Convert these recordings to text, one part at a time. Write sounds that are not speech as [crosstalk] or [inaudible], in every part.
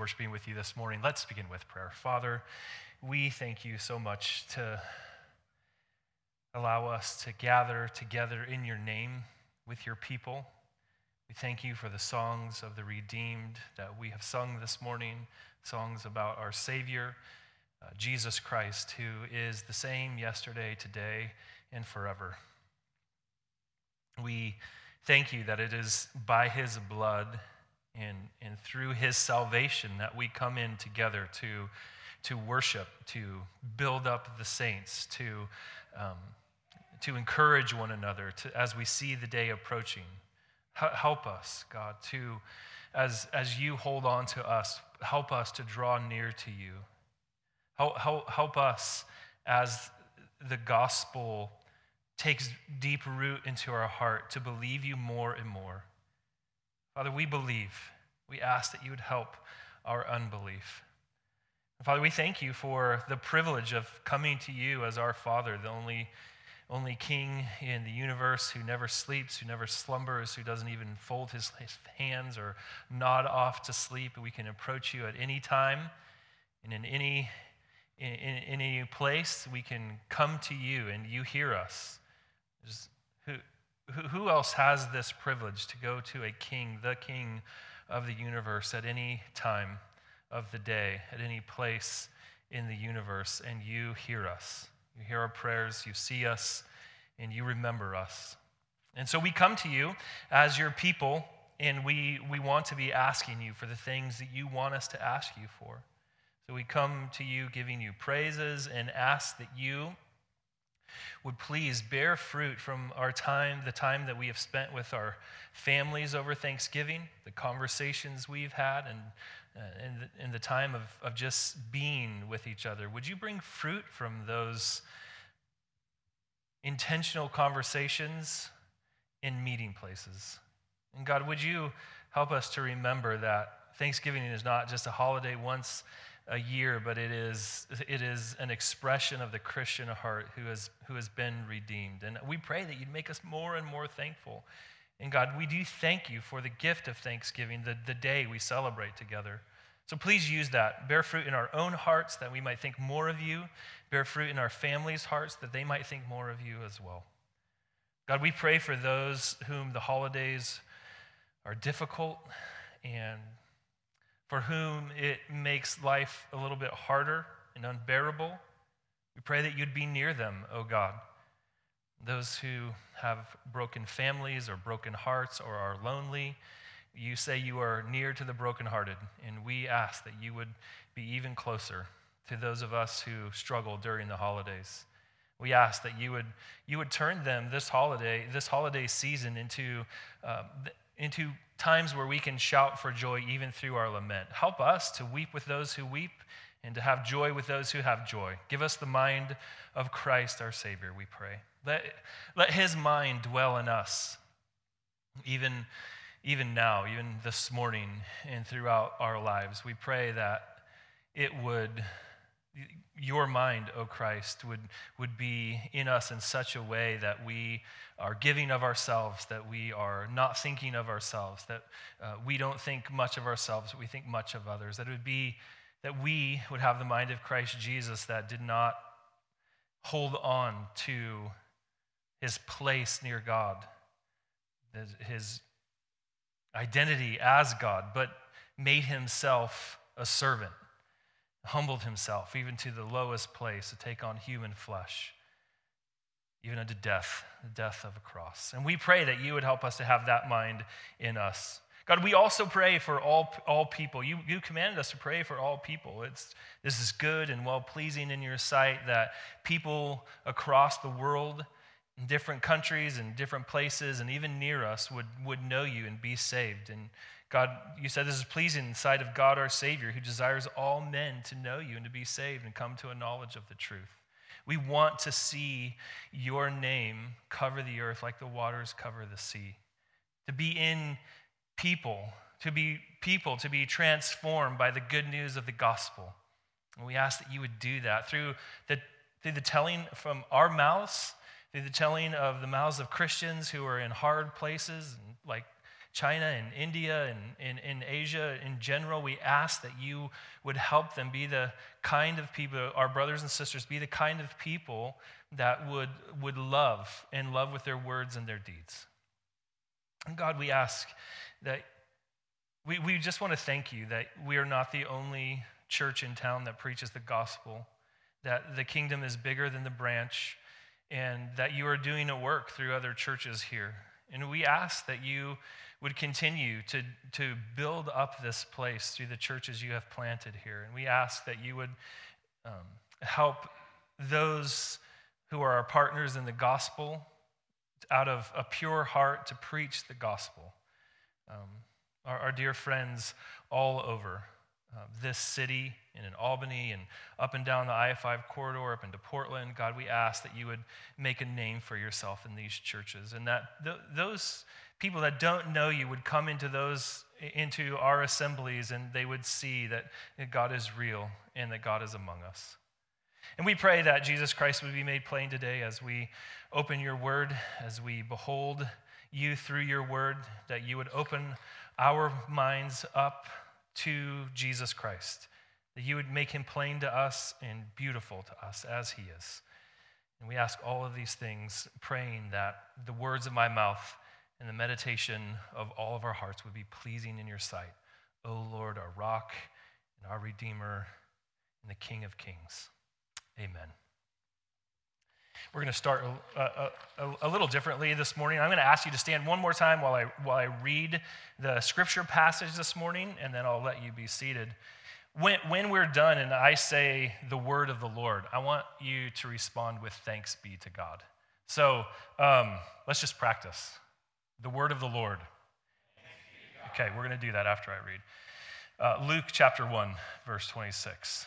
worshiping with you this morning. Let's begin with prayer. Father, we thank you so much to allow us to gather together in your name with your people. We thank you for the songs of the redeemed that we have sung this morning, songs about our Savior, uh, Jesus Christ, who is the same yesterday, today, and forever. We thank you that it is by his blood and, and through his salvation that we come in together to, to worship, to build up the saints, to, um, to encourage one another to, as we see the day approaching. H- help us, God, to, as, as you hold on to us, help us to draw near to you. Help, help, help us as the gospel takes deep root into our heart to believe you more and more. Father, we believe. We ask that you would help our unbelief. Father, we thank you for the privilege of coming to you as our Father, the only, only King in the universe who never sleeps, who never slumbers, who doesn't even fold his, his hands or nod off to sleep. We can approach you at any time and in any, in, in, in any place. We can come to you and you hear us. Who else has this privilege to go to a king, the king of the universe, at any time of the day, at any place in the universe, and you hear us? You hear our prayers, you see us, and you remember us. And so we come to you as your people, and we, we want to be asking you for the things that you want us to ask you for. So we come to you giving you praises and ask that you would please bear fruit from our time, the time that we have spent with our families over Thanksgiving, the conversations we've had, and, uh, the, the time of, of just being with each other. Would you bring fruit from those intentional conversations in meeting places? And God, would you help us to remember that Thanksgiving is not just a holiday once a year, but it is, it is an expression of the Christian heart who has, who has been redeemed. And we pray that you'd make us more and more thankful. And God, we do thank you for the gift of Thanksgiving, the, the day we celebrate together. So please use that. Bear fruit in our own hearts that we might think more of you. Bear fruit in our families' hearts that they might think more of you as well. God, we pray for those whom the holidays are difficult and for whom it makes life a little bit harder and unbearable. We pray that you'd be near them, O oh God. Those who have broken families or broken hearts or are lonely, you say you are near to the brokenhearted, and we ask that you would be even closer to those of us who struggle during the holidays. We ask that you would, you would turn them this holiday, this holiday season into, uh, into times where we can shout for joy even through our lament. Help us to weep with those who weep and to have joy with those who have joy. Give us the mind of Christ our Savior, we pray. Let, let his mind dwell in us, even, even now, even this morning, and throughout our lives. We pray that it would your mind, O Christ, would, would be in us in such a way that we are giving of ourselves, that we are not thinking of ourselves, that uh, we don't think much of ourselves, but we think much of others. That it would be that we would have the mind of Christ Jesus that did not hold on to his place near God, his identity as God, but made himself a servant humbled himself even to the lowest place to take on human flesh, even unto death, the death of a cross. And we pray that you would help us to have that mind in us. God, we also pray for all, all people. You, you commanded us to pray for all people. It's, this is good and well pleasing in your sight that people across the world, in different countries and different places, and even near us, would, would know you and be saved. And God, you said this is pleasing in the sight of God our Savior, who desires all men to know you and to be saved and come to a knowledge of the truth. We want to see your name cover the earth like the waters cover the sea. To be in people, to be people, to be transformed by the good news of the gospel. And we ask that you would do that through the, through the telling from our mouths, through the telling of the mouths of Christians who are in hard places, and like China and India and in Asia in general. We ask that you would help them be the kind of people, our brothers and sisters, be the kind of people that would, would love and love with their words and their deeds. And God, we ask that we, we just want to thank you that we are not the only church in town that preaches the gospel, that the kingdom is bigger than the branch, and that you are doing a work through other churches here. And we ask that you would continue to, to build up this place through the churches you have planted here. And we ask that you would um, help those who are our partners in the gospel out of a pure heart to preach the gospel. Um, our, our, dear friends all over uh, this city and in Albany and up and down the I 5 corridor, up into Portland, God, we ask that you would make a name for yourself in these churches and that th- those people that don't know you would come into those into our assemblies and they would see that God is real and that God is among us. And we pray that Jesus Christ would be made plain today as we open your word, as we behold you through your word, that you would open our minds up to Jesus Christ, that you would make him plain to us and beautiful to us as he is. And we ask all of these things, praying that the words of my mouth and the meditation of all of our hearts would be pleasing in your sight. O Lord, our rock and our Redeemer and the King of Kings. Amen. We're going to start a, a, a, little differently this morning. I'm going to ask you to stand one more time while I, while I read the scripture passage this morning, and then I'll let you be seated. When, when we're done and I say the word of the Lord, I want you to respond with thanks be to God. So um, let's just practice. The word of the Lord. Okay, we're going to do that after I read. Uh, Luke chapter 1, verse 26.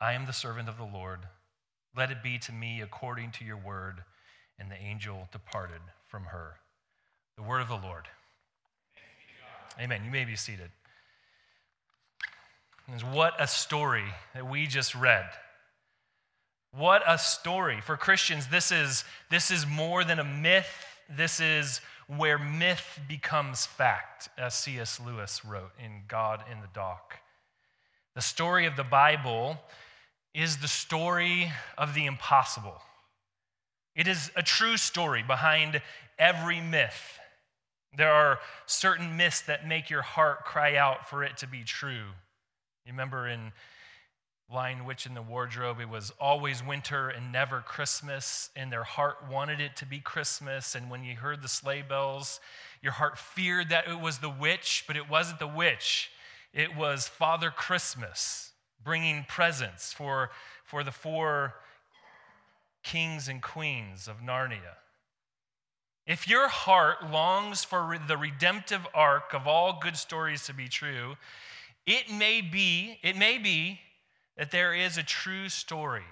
I am the servant of the Lord. Let it be to me according to your word. And the angel departed from her. The word of the Lord. Amen. You may be seated. What a story that we just read. What a story. For Christians, this is, this is more than a myth. This is where myth becomes fact, as C.S. Lewis wrote in God in the Dock. The story of the Bible is the story of the impossible. It is a true story behind every myth. There are certain myths that make your heart cry out for it to be true. You remember in Lion Witch in the Wardrobe, it was always winter and never Christmas, and their heart wanted it to be Christmas. And when you heard the sleigh bells, your heart feared that it was the witch, but it wasn't the witch, it was Father Christmas bringing presents for, for the four kings and queens of Narnia. If your heart longs for the redemptive arc of all good stories to be true, it may be, it may be that there is a true story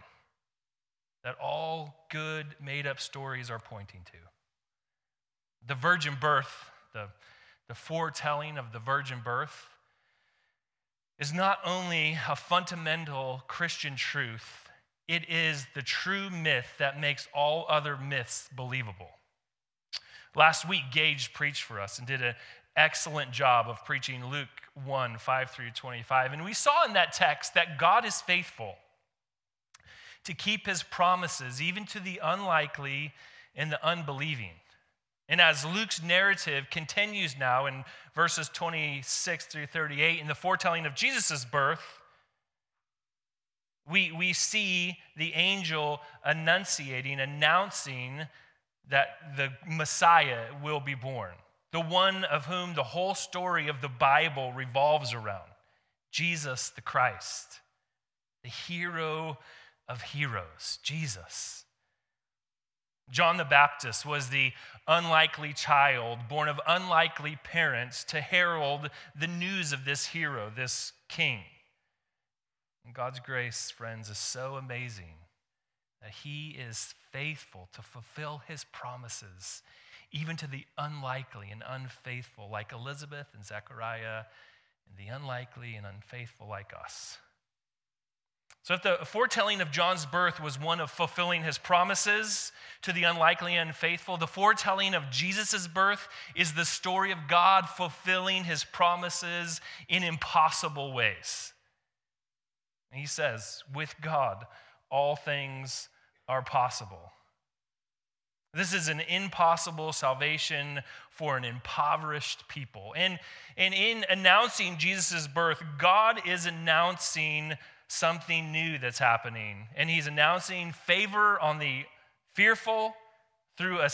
that all good made up stories are pointing to. The virgin birth, the, the foretelling of the virgin birth, is not only a fundamental Christian truth, it is the true myth that makes all other myths believable. Last week, Gage preached for us and did an excellent job of preaching Luke 1 5 through 25. And we saw in that text that God is faithful to keep his promises, even to the unlikely and the unbelieving. And as Luke's narrative continues now in verses 26 through 38, in the foretelling of Jesus' birth, we, we see the angel annunciating, announcing that the Messiah will be born, the one of whom the whole story of the Bible revolves around Jesus the Christ, the hero of heroes, Jesus. John the Baptist was the unlikely child born of unlikely parents to herald the news of this hero, this king. And God's grace, friends, is so amazing that he is faithful to fulfill his promises, even to the unlikely and unfaithful, like Elizabeth and Zechariah, and the unlikely and unfaithful like us. So, if the foretelling of John's birth was one of fulfilling his promises to the unlikely and unfaithful, the foretelling of Jesus' birth is the story of God fulfilling his promises in impossible ways. He says, with God, all things are possible. This is an impossible salvation for an impoverished people. And, and in announcing Jesus' birth, God is announcing something new that's happening. And he's announcing favor on the fearful through a,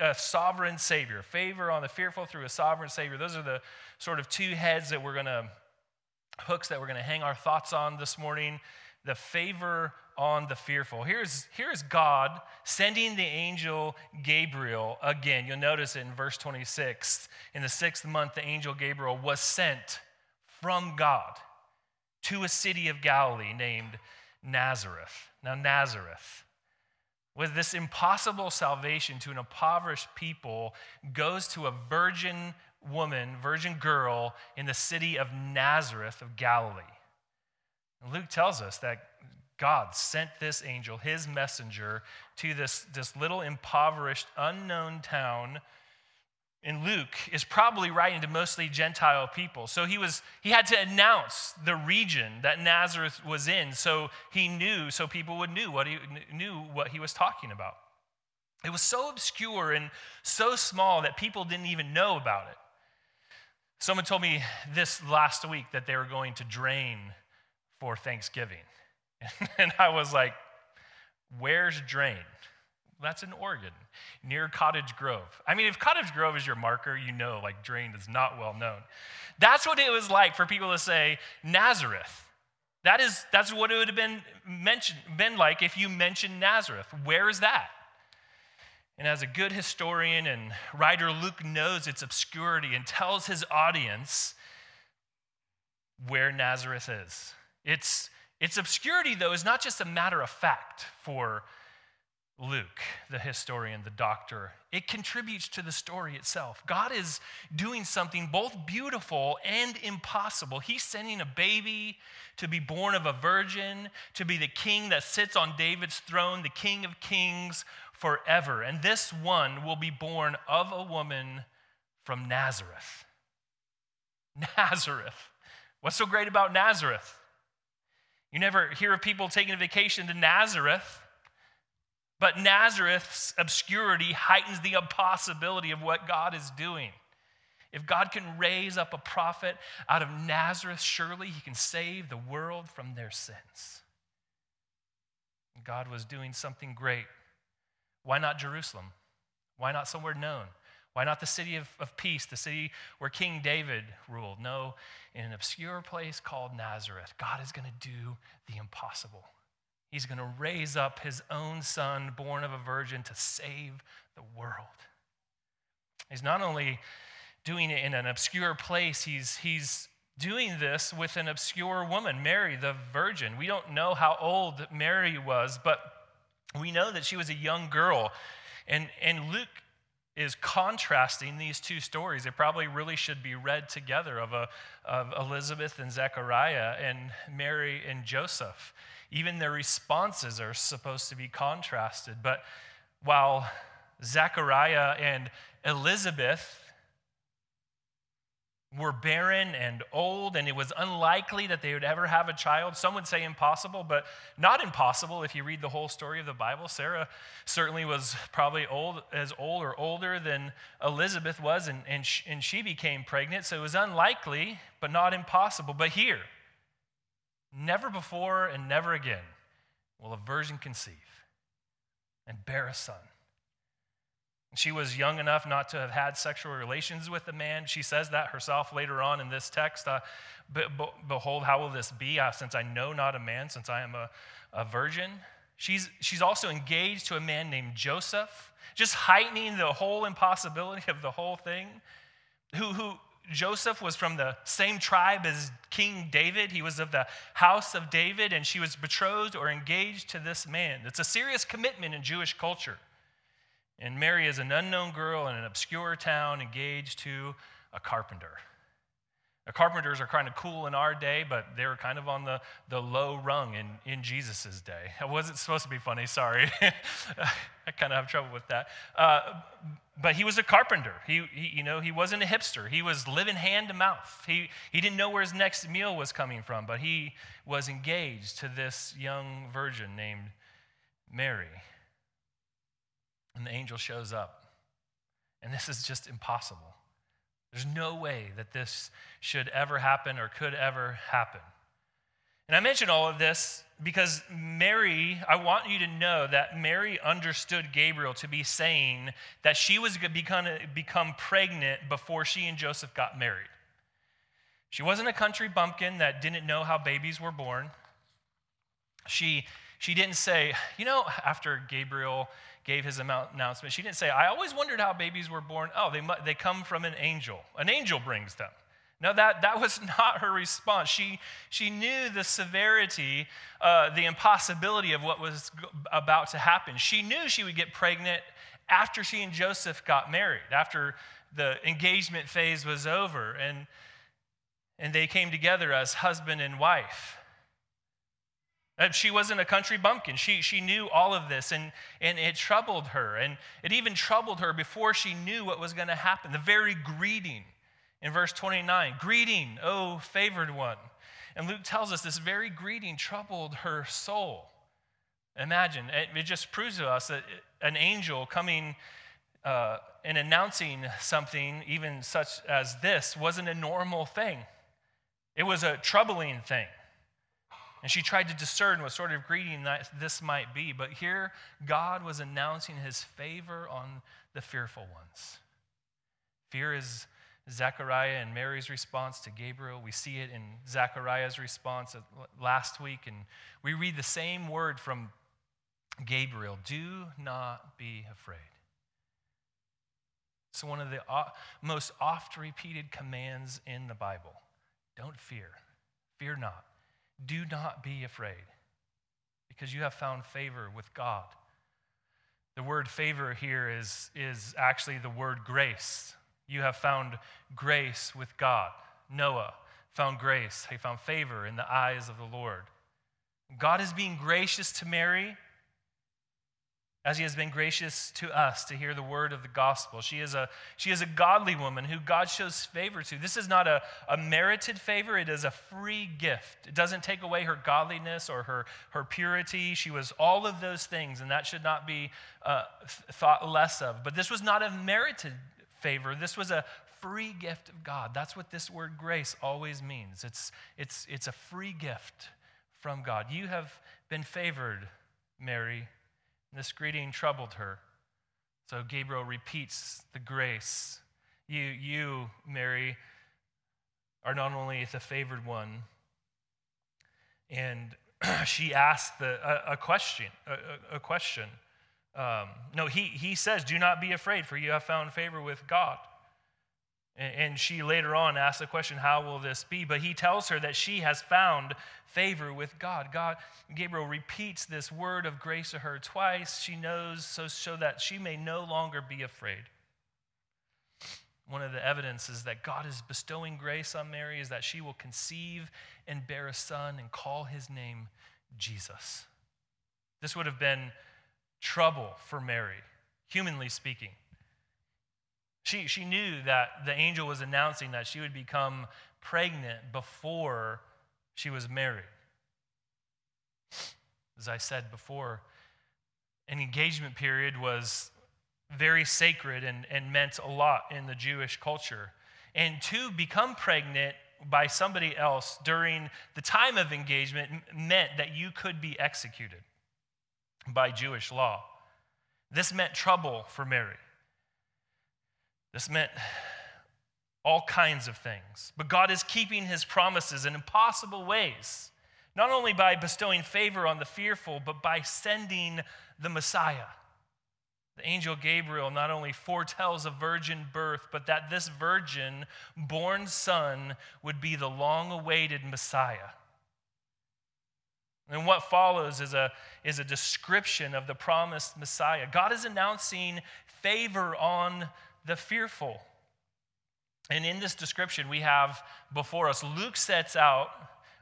a sovereign Savior. Favor on the fearful through a sovereign Savior. Those are the sort of two heads that we're going to, hooks that we're going to hang our thoughts on this morning. The favor on the fearful. Here's, here's God sending the angel Gabriel again. You'll notice in verse 26 in the sixth month, the angel Gabriel was sent from God to a city of Galilee named Nazareth. Now, Nazareth, with this impossible salvation to an impoverished people, goes to a virgin woman, virgin girl in the city of Nazareth of Galilee. And Luke tells us that God sent this angel, his messenger, to this, this little impoverished, unknown town in Luke is probably writing to mostly Gentile people. So he was he had to announce the region that Nazareth was in so he knew so people would knew what he knew what he was talking about. It was so obscure and so small that people didn't even know about it. Someone told me this last week that they were going to Drain for Thanksgiving. [laughs] And I was like, where's Drain? That's in Oregon, near Cottage Grove. I mean, if Cottage Grove is your marker, you know, like Drain is not well known. That's what it was like for people to say Nazareth. That is, that's what it would have been mentioned, been like if you mentioned Nazareth. Where is that? And as a good historian and writer, Luke knows its obscurity and tells his audience where Nazareth is. Its, its obscurity, though, is not just a matter of fact for Luke, the historian, the doctor. It contributes to the story itself. God is doing something both beautiful and impossible. He's sending a baby to be born of a virgin, to be the king that sits on David's throne, the king of kings forever. And this one will be born of a woman from Nazareth. [laughs] Nazareth. What's so great about Nazareth? You never hear of people taking a vacation to Nazareth. But Nazareth's obscurity heightens the impossibility of what God is doing. If God can raise up a prophet out of Nazareth, surely he can save the world from their sins. God was doing something great. Why not Jerusalem? Why not somewhere known? Why not the city of, of peace, the city where King David ruled? No, in an obscure place called Nazareth, God is going to do the impossible. He's going to raise up his own son, born of a virgin, to save the world. He's not only doing it in an obscure place, he's, he's doing this with an obscure woman, Mary, the virgin. We don't know how old Mary was, but we know that she was a young girl. And, and Luke is contrasting these two stories. They probably really should be read together of, a, of Elizabeth and Zechariah and Mary and Joseph. Even their responses are supposed to be contrasted. But while Zechariah and Elizabeth were barren and old, and it was unlikely that they would ever have a child. Some would say impossible, but not impossible if you read the whole story of the Bible. Sarah certainly was probably old, as old or older than Elizabeth was, and, and, and she became pregnant. So it was unlikely, but not impossible. But here, never before and never again will a virgin conceive and bear a son. She was young enough not to have had sexual relations with a man. She says that herself later on in this text. Uh, Behold, how will this be, uh, since I know not a man, since I am a, a virgin? She's, she's also engaged to a man named Joseph, just heightening the whole impossibility of the whole thing. Who, who Joseph was from the same tribe as King David. He was of the house of David, and she was betrothed or engaged to this man. It's a serious commitment in Jewish culture. And Mary is an unknown girl in an obscure town engaged to a carpenter. The carpenters are kind of cool in our day, but they were kind of on the, the low rung in, in Jesus' day. [laughs] I wasn't supposed to be funny, sorry. [laughs] I kind of have trouble with that. Uh, but he was a carpenter. He, he, you know, he wasn't a hipster. He was living hand to mouth. He, he didn't know where his next meal was coming from, but he was engaged to this young virgin named Mary. And the angel shows up. And this is just impossible. There's no way that this should ever happen or could ever happen. And I mention all of this because Mary, I want you to know that Mary understood Gabriel to be saying that she was going to become, become pregnant before she and Joseph got married. She wasn't a country bumpkin that didn't know how babies were born. She, she didn't say, you know, after Gabriel gave his announcement, she didn't say, I always wondered how babies were born. Oh, they, they come from an angel. An angel brings them. No, that, that was [laughs] not her response. She, she knew the severity, uh, the impossibility of what was about to happen. She knew she would get pregnant after she and Joseph got married, after the engagement phase was over, and, and they came together as husband and wife. She wasn't a country bumpkin. She, she knew all of this, and, and it troubled her. And it even troubled her before she knew what was going to happen. The very greeting in verse 29 Greeting, O favored one. And Luke tells us this very greeting troubled her soul. Imagine, it, it just proves to us that an angel coming uh, and announcing something, even such as this, wasn't a normal thing, it was a troubling thing. And she tried to discern what sort of greeting this might be. But here, God was announcing his favor on the fearful ones. Fear is Zechariah and Mary's response to Gabriel. We see it in Zechariah's response last week. And we read the same word from Gabriel do not be afraid. It's one of the most oft repeated commands in the Bible. Don't fear. Fear not. Do not be afraid, because you have found favor with God. The word favor here is, is actually the word grace. You have found grace with God. Noah found grace, he found favor in the eyes of the Lord. God is being gracious to Mary as he has been gracious to us to hear the word of the gospel. She is a, she is a godly woman who God shows favor to. This is not a, a merited favor, it is a free gift. It doesn't take away her godliness or her, her purity. She was all of those things, and that should not be uh, thought less of. But this was not a merited favor, this was a free gift of God. That's what this word grace always means. It's, it's, it's a free gift from God. You have been favored, Mary this greeting troubled her. So Gabriel repeats the grace. You, you, Mary, are not only the favored one, and [clears throat] she asked the, a, a question. A, a question. Um, no, he, he says, Do not be afraid, for you have found favor with God. And she later on asks the question, How will this be? But he tells her that she has found favor with God. God, Gabriel repeats this word of grace to her twice. She knows so, so that she may no longer be afraid. one of the evidences that God is bestowing grace on Mary is that she will conceive and bear a son and call his name Jesus. This would have been trouble for Mary, humanly speaking. She, she knew that the angel was announcing that she would become pregnant before she was married. As I said before, an engagement period was very sacred and, and meant a lot in the Jewish culture. And to become pregnant by somebody else during the time of engagement meant that you could be executed by Jewish law. This meant trouble for Mary. This meant all kinds of things. But God is keeping his promises in impossible ways, not only by bestowing favor on the fearful, but by sending the Messiah. The angel Gabriel not only foretells a virgin birth, but that this virgin born son would be the long awaited Messiah. And what follows is a, is a description of the promised Messiah. God is announcing favor on the fearful. And in this description, we have before us, Luke sets out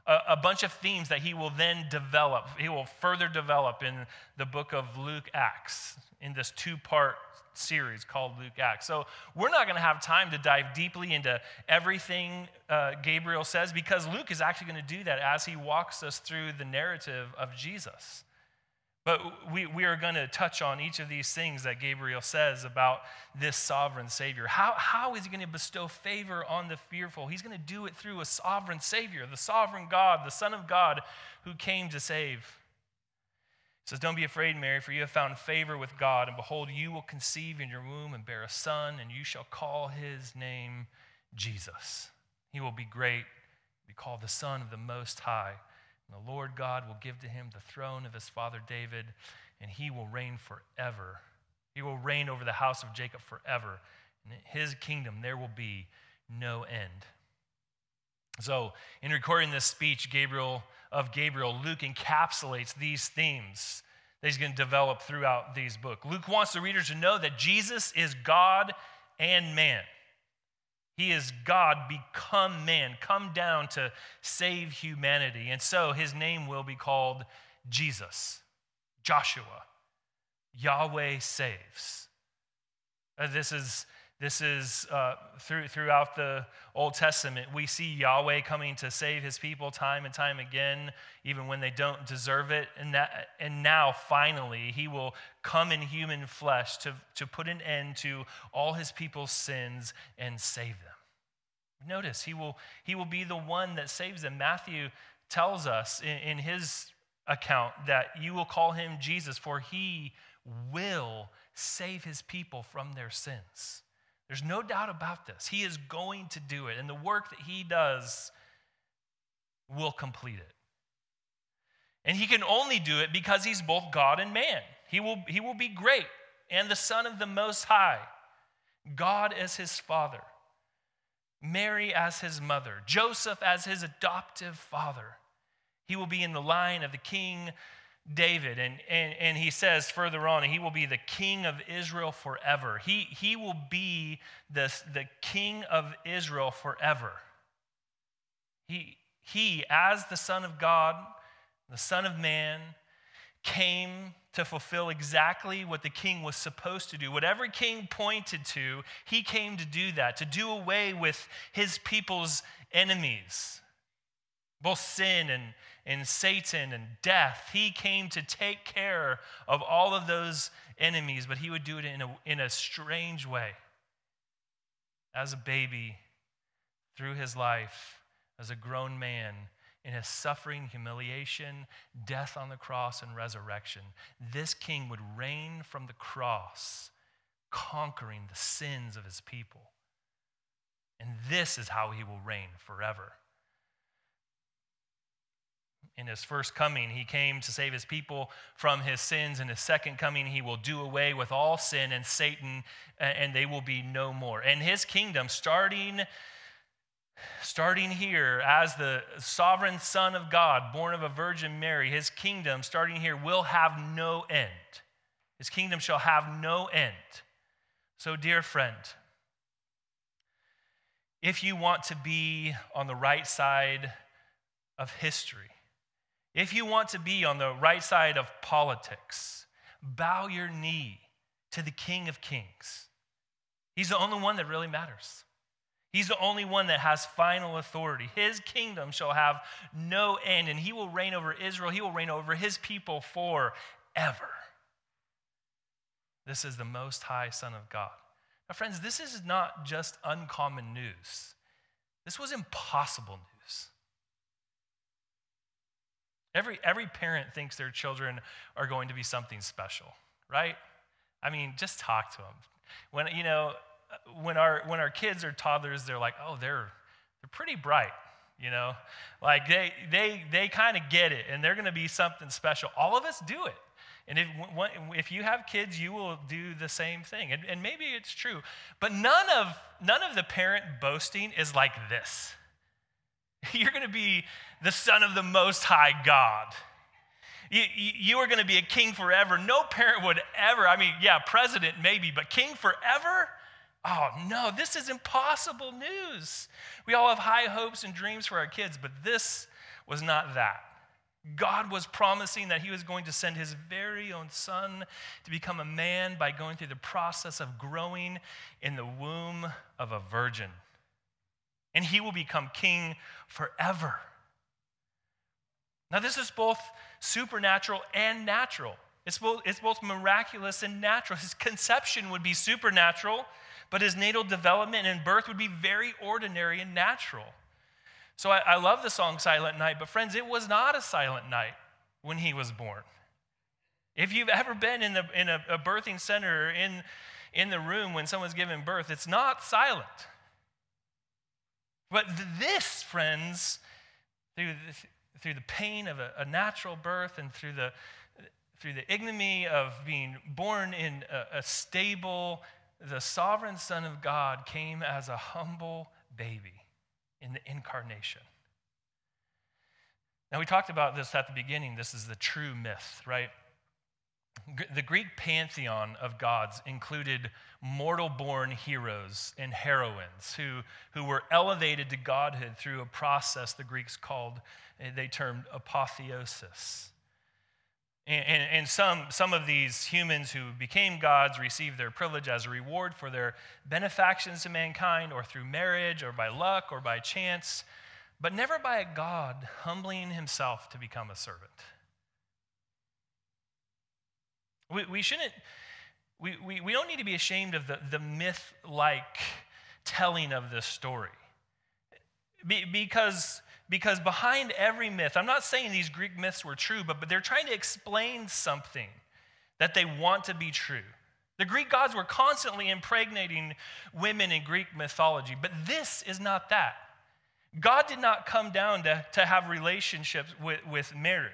a, a, bunch of themes that he will then develop. He will further develop in the book of Luke Acts in this two part series called Luke Acts. So we're not going to have time to dive deeply into everything uh, Gabriel says because Luke is actually going to do that as he walks us through the narrative of Jesus. But we, we are going to touch on each of these things that Gabriel says about this sovereign Savior. How, how is he going to bestow favor on the fearful? He's going to do it through a sovereign Savior, the sovereign God, the Son of God who came to save. He says, Don't be afraid, Mary, for you have found favor with God, and behold, you will conceive in your womb and bear a son, and you shall call his name Jesus. He will be great, be called the Son of the Most High. And the Lord God will give to him the throne of his father David, and he will reign forever. He will reign over the house of Jacob forever. And in his kingdom there will be no end. So, in recording this speech, Gabriel of Gabriel, Luke encapsulates these themes that he's going to develop throughout these books. Luke wants the readers to know that Jesus is God and man. He is God become man, come down to save humanity. And so his name will be called Jesus, Joshua, Yahweh saves. Uh, this is this is uh, through, throughout the Old Testament. We see Yahweh coming to save his people time and time again, even when they don't deserve it. And, that, and now, finally, he will come in human flesh to, to put an end to all his people's sins and save them. Notice, he will, he will be the one that saves them. Matthew tells us in, in his account that you will call him Jesus, for he will save his people from their sins. There's no doubt about this. He is going to do it, and the work that he does will complete it. And he can only do it because he's both God and man. He will, he will be great and the Son of the Most High, God as his father, Mary as his mother, Joseph as his adoptive father. He will be in the line of the king David, and, and, and he says further on, he will be the king of Israel forever. He, he will be the, the king of Israel forever. He, he, as the Son of God, the Son of Man, came to fulfill exactly what the king was supposed to do. Whatever king pointed to, he came to do that, to do away with his people's enemies, both sin and, and Satan and death. He came to take care of all of those enemies, but he would do it in a, in a strange way. As a baby, through his life, as a grown man, in his suffering, humiliation, death on the cross, and resurrection, this king would reign from the cross, conquering the sins of his people. And this is how he will reign forever in his first coming, he came to save his people from his sins. In his second coming, he will do away with all sin and Satan, and they will be no more. And his kingdom, starting, starting here as the sovereign Son of God, born of a Virgin Mary, his kingdom, starting here, will have no end. His kingdom shall have no end. So, dear friend, if you want to be on the right side of history, if you want to be on the right side of politics, bow your knee to the King of Kings. He's the only one that really matters. He's the only one that has final authority. His kingdom shall have no end, and he will reign over Israel. He will reign over his people forever. This is the Most High Son of God. Now, friends, this is not just uncommon news, this was impossible news. Every, every parent thinks their children are going to be something special, right? I mean, just talk to them. When, you know, when our, when our kids are toddlers, they're like, oh, they're, they're pretty bright, you know? Like they, they, they kind of get it and they're going to be something special. All of us do it. And if, if you have kids, you will do the same thing. And, and maybe it's true. But none of, none of the parent boasting is like this. [laughs] You're going to be the son of the Most High God. You, are going to be a king forever. No parent would ever, I mean, yeah, president maybe, but king forever? Oh, no, this is impossible news. We all have high hopes and dreams for our kids, but this was not that. God was promising that he was going to send his very own son to become a man by going through the process of growing in the womb of a virgin. And he will become king forever. Now, this is both supernatural and natural. It's both, it's both miraculous and natural. His conception would be supernatural, but his natal development and birth would be very ordinary and natural. So I, I love the song Silent Night, but friends, it was not a silent night when he was born. If you've ever been in, the, in a, a birthing center or in, in the room when someone's giving birth, it's not silent. But this, friends, through the, through the pain of a, a natural birth and through the, through the ignominy of being born in a, a stable, the sovereign Son of God came as a humble baby in the incarnation. Now, we talked about this at the beginning. This is the true myth, right? The Greek pantheon of gods included mortal born heroes and heroines who, who were elevated to godhood through a process the Greeks called, eh, they termed apotheosis. And, and, and, some, some of these humans who became gods received their privilege as a reward for their benefactions to mankind, or through marriage, or by luck, or by chance, but never by a God humbling himself to become a servant. We, we shouldn't, we, we, we don't need to be ashamed of the, the myth like telling of this story. Be, because because behind every myth, I'm not saying these Greek myths were true, but, but they're trying to explain something that they want to be true. The Greek gods were constantly impregnating women in Greek mythology, but this is not that. God did not come down to, to have relationships with, with Mary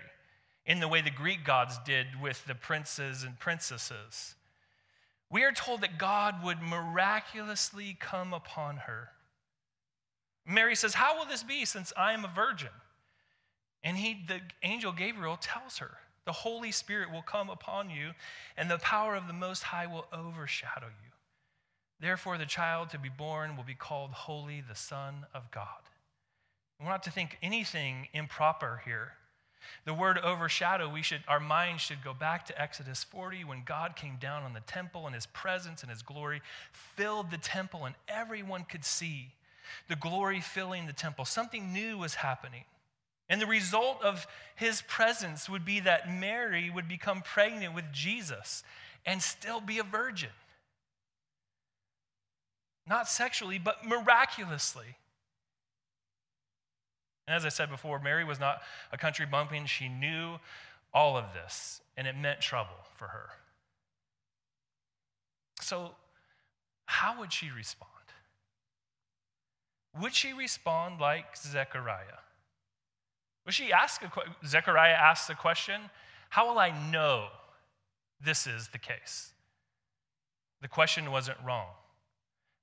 in the way the Greek gods did with the princes and princesses. We are told that God would miraculously come upon her Mary says, How will this be since I am a virgin? And he, the angel Gabriel tells her, The Holy Spirit will come upon you, and the power of the Most High will overshadow you. Therefore, the child to be born will be called Holy, the Son of God. We're not to think anything improper here. The word overshadow, we should, our minds should go back to Exodus 40 when God came down on the temple and his presence and his glory filled the temple and everyone could see the glory filling the temple. Something new was happening. And the result of his presence would be that Mary would become pregnant with Jesus and still be a virgin. Not sexually, but miraculously. And as I said before, Mary was not a country bumpkin. She knew all of this, and it meant trouble for her. So, how would she respond? Would she respond like Zechariah? Would she ask a Zechariah asks the question, How will I know this is the case? The question wasn't wrong.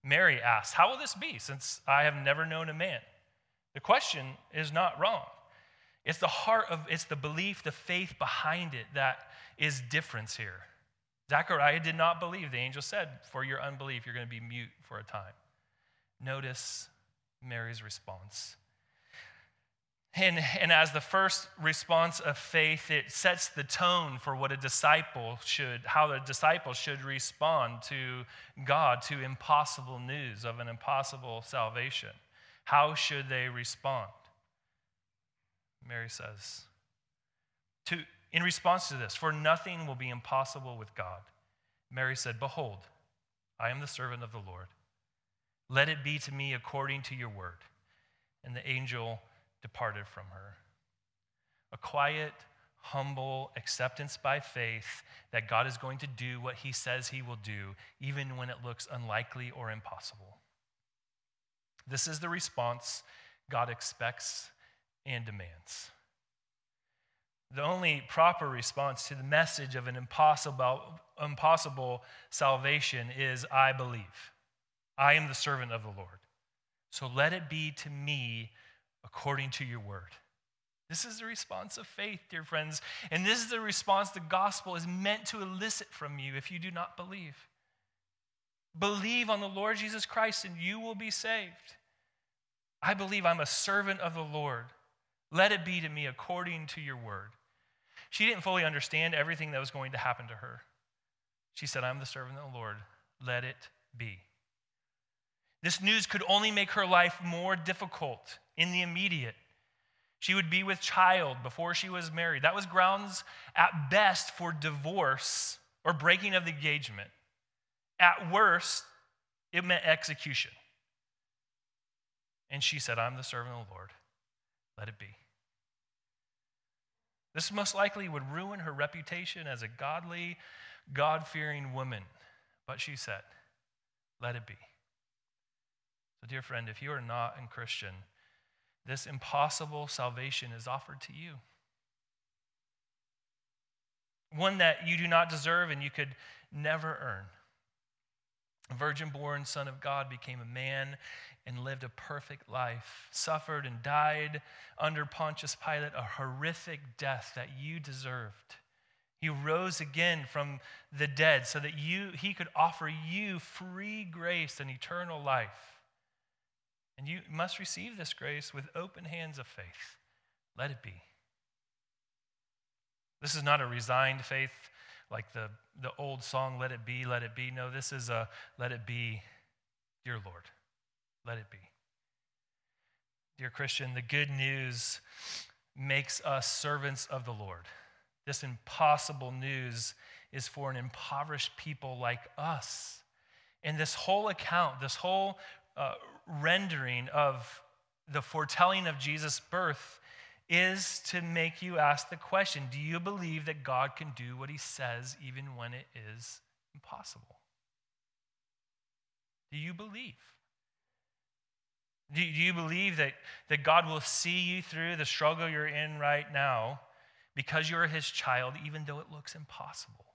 Mary asked, How will this be since I have never known a man? The question is not wrong. It's the heart of, it's the belief, the faith behind it that is difference here. Zechariah did not believe. The angel said, For your unbelief, you're going to be mute for a time. Notice Mary's response. And, and as the first response of faith, it sets the tone for what a disciple should, how a disciple should respond to God, to impossible news of an impossible salvation. How should they respond? Mary says, to, in response to this, for nothing will be impossible with God. Mary said, Behold, I am the servant of the Lord. Let it be to me according to your word. And the angel departed from her. A quiet, humble acceptance by faith that God is going to do what he says he will do, even when it looks unlikely or impossible. This is the response God expects and demands. The only proper response to the message of an impossible, impossible salvation is I believe. I am the servant of the Lord. So let it be to me according to your word. This is the response of faith, dear friends. And this is the response the gospel is meant to elicit from you if you do not believe. Believe on the Lord Jesus Christ and you will be saved. I believe I'm a servant of the Lord. Let it be to me according to your word. She didn't fully understand everything that was going to happen to her. She said, I'm the servant of the Lord. Let it be. This news could only make her life more difficult in the immediate. She would be with child before she was married. That was grounds at best for divorce or breaking of the engagement. At worst, it meant execution. And she said, I'm the servant of the Lord. Let it be. This most likely would ruin her reputation as a godly, God fearing woman. But she said, Let it be. So, dear friend, if you are not a Christian, this impossible salvation is offered to you. One that you do not deserve and you could never earn. Virgin born Son of God became a man and lived a perfect life, suffered and died under Pontius Pilate a horrific death that you deserved. He rose again from the dead so that you, he could offer you free grace and eternal life. And you must receive this grace with open hands of faith. Let it be. This is not a resigned faith like the, the old song, Let It Be, Let It Be. No, this is a Let It Be, dear Lord. Let it be. Dear Christian, the good news makes us servants of the Lord. This impossible news is for an impoverished people like us. And this whole account, this whole uh, rendering of the foretelling of Jesus' birth is to make you ask the question Do you believe that God can do what he says even when it is impossible? Do you believe? Do you believe that, that God will see you through the struggle you're in right now because you're his child, even though it looks impossible?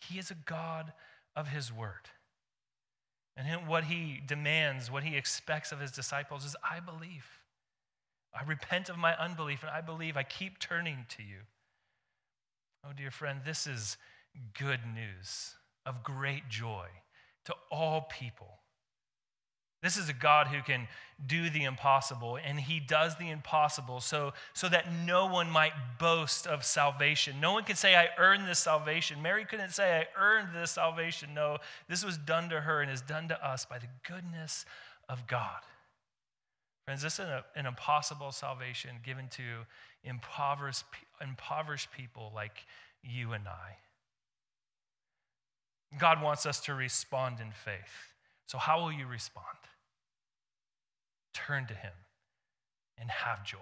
He is a God of his word. And what he demands, what he expects of his disciples is I believe. I repent of my unbelief and I believe. I keep turning to you. Oh, dear friend, this is good news of great joy to all people. This is a God who can do the impossible, and he does the impossible so, so that no one might boast of salvation. No one can say, I earned this salvation. Mary couldn't say, I earned this salvation. No, this was done to her and is done to us by the goodness of God. Friends, this is an, an impossible salvation given to impoverished, impoverished people like you and I. God wants us to respond in faith. So, how will you respond? Turn to Him and have joy.